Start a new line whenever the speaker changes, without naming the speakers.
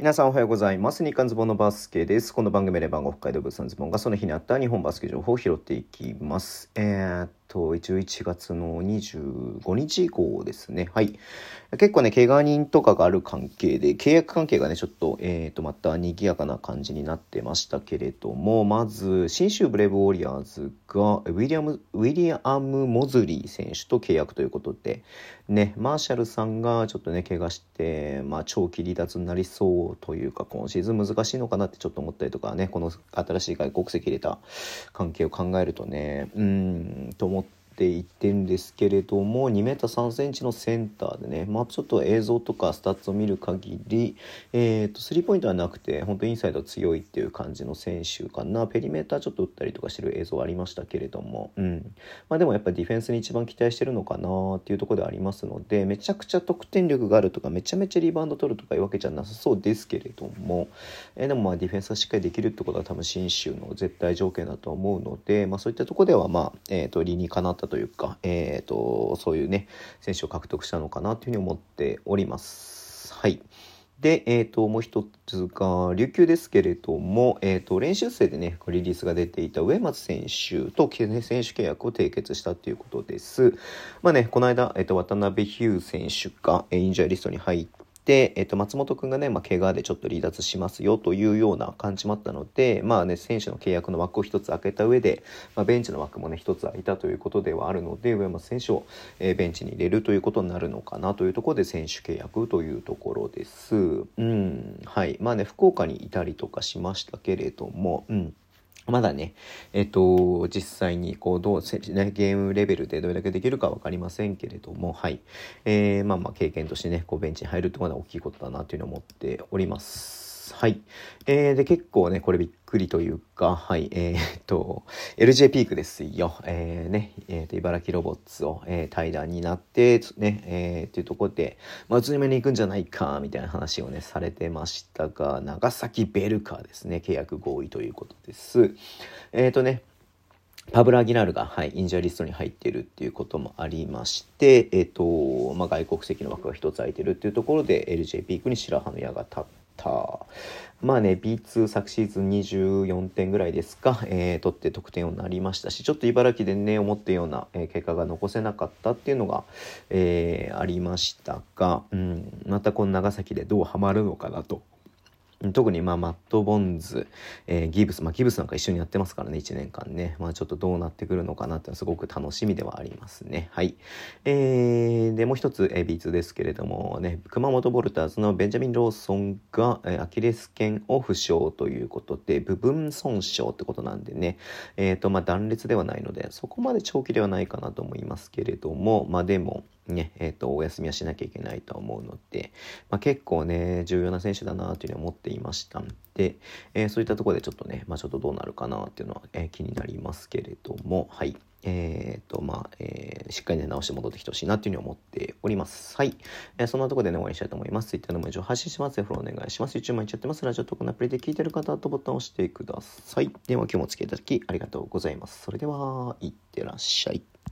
皆さんおはようございます。日刊ズボンのバスケです。この番組で番号北海道物産ズボンがその日にあった日本バスケ情報を拾っていきます。えー、っと、11月の25日以降ですね。はい。結構ね、怪我人とかがある関係で、契約関係がね、ちょっと、えー、と、また賑やかな感じになってましたけれども、まず、新州ブレイブウォリアーズが、ウィリアム、ウィリアム・モズリー選手と契約ということで、ね、マーシャルさんがちょっとね、怪我して、まあ、長期離脱になりそうというか、今シーズン難しいのかなってちょっと思ったりとかね、この新しい外国籍入れた関係を考えるとね、うん、と思って、いってんですけれども2 m 3センチのセンターでね、まあ、ちょっと映像とかスタッツを見る限り、えー、とスリーポイントはなくて本当インサイド強いっていう感じの選手かな。ペリメーターちょっと打ったりとかしてる映像ありましたけれども、うん。まあ、でもやっぱディフェンスに一番期待してるのかなっていうところでありますのでめちゃくちゃ得点力があるとかめちゃめちゃリバウンド取るとかいうわけじゃなさそうですけれども、えー、でもまあディフェンスがしっかりできるってことは多分信州の絶対条件だと思うので、まあ、そういったところではまあ、えー、と理にかなったというか、えーと、そういうね選手を獲得したのかなというふうに思っております。はいで、えーと、もう一つが琉球ですけれども、えーと、練習生でねリリースが出ていた上松選手と選手契約を締結したということです。まあねこの間、えーと、渡辺ヒュー選手がインジャーリストに入ってで、えっと、松本くんがね、まあ、怪我でちょっと離脱しますよというような感じもあったので、まあね、選手の契約の枠を一つ開けた上で、まあ、ベンチの枠もね、一つ空いたということではあるので、上山選手を、え、ベンチに入れるということになるのかなというところで、選手契約というところです。うん、はい。まあね、福岡にいたりとかしましたけれども、うん。まだね、えっと、実際に、こう、どう、ね、ゲームレベルでどれだけできるか分かりませんけれども、はい。えー、まあまあ、経験としてね、こう、ベンチに入るってことは大きいことだなというのを思っております。はい。えー、で、結構ね、これびっくりというか、はい、えー、っと、LJ ピークですよ。えー、ね、えー、と、茨城ロボッツを、えー、対談になって、ね、えー、っていうところで、まあ、宇都宮に行くんじゃないか、みたいな話をね、されてましたが、長崎ベルカーですね、契約合意ということです。えー、とね、パブラ・アギラールが、はい、インジャーリストに入っているっていうこともありまして、えっ、ー、と、まあ、外国籍の枠が一つ空いてるっていうところで、LJ ピークに白羽の矢が立った。まあね、B2 昨シーズン24点ぐらいですか、えー、取って得点をなりましたし、ちょっと茨城でね、思ったような、えー、結果が残せなかったっていうのが、えー、ありましたが、うん、またこの長崎でどうハマるのかなと。特にまあマット・ボンズ、えー、ギブス、まあ、ギブスなんか一緒にやってますからね、1年間ね。まあちょっとどうなってくるのかなっていうのはすごく楽しみではありますね。はい。えー、で、もう一つ、えー、B2 ですけれどもね、熊本ボルターズのベンジャミン・ローソンが、えー、アキレス腱を負傷ということで、部分損傷ってことなんでね、えっ、ー、と、まあ断裂ではないので、そこまで長期ではないかなと思いますけれども、まあでも、ね、えっ、ー、と、お休みはしなきゃいけないと思うので、まあ、結構ね、重要な選手だなというふうに思っていましたんで、えー、そういったところでちょっとね、まあ、ちょっとどうなるかなっていうのは、えー、気になりますけれども、はい。えっ、ー、と、まあ、えー、しっかりね、直して戻ってきてほしいなっていうふうに思っております。はい。えー、そんなところでね、お会いしたいと思います。Twitter の文章発信します。フォローお願いします。YouTube 毎日やってます。ラジオとこのアプリで聞いてる方はボタンを押してください。では、今日もお付き合いいただきありがとうございます。それでは、いってらっしゃい。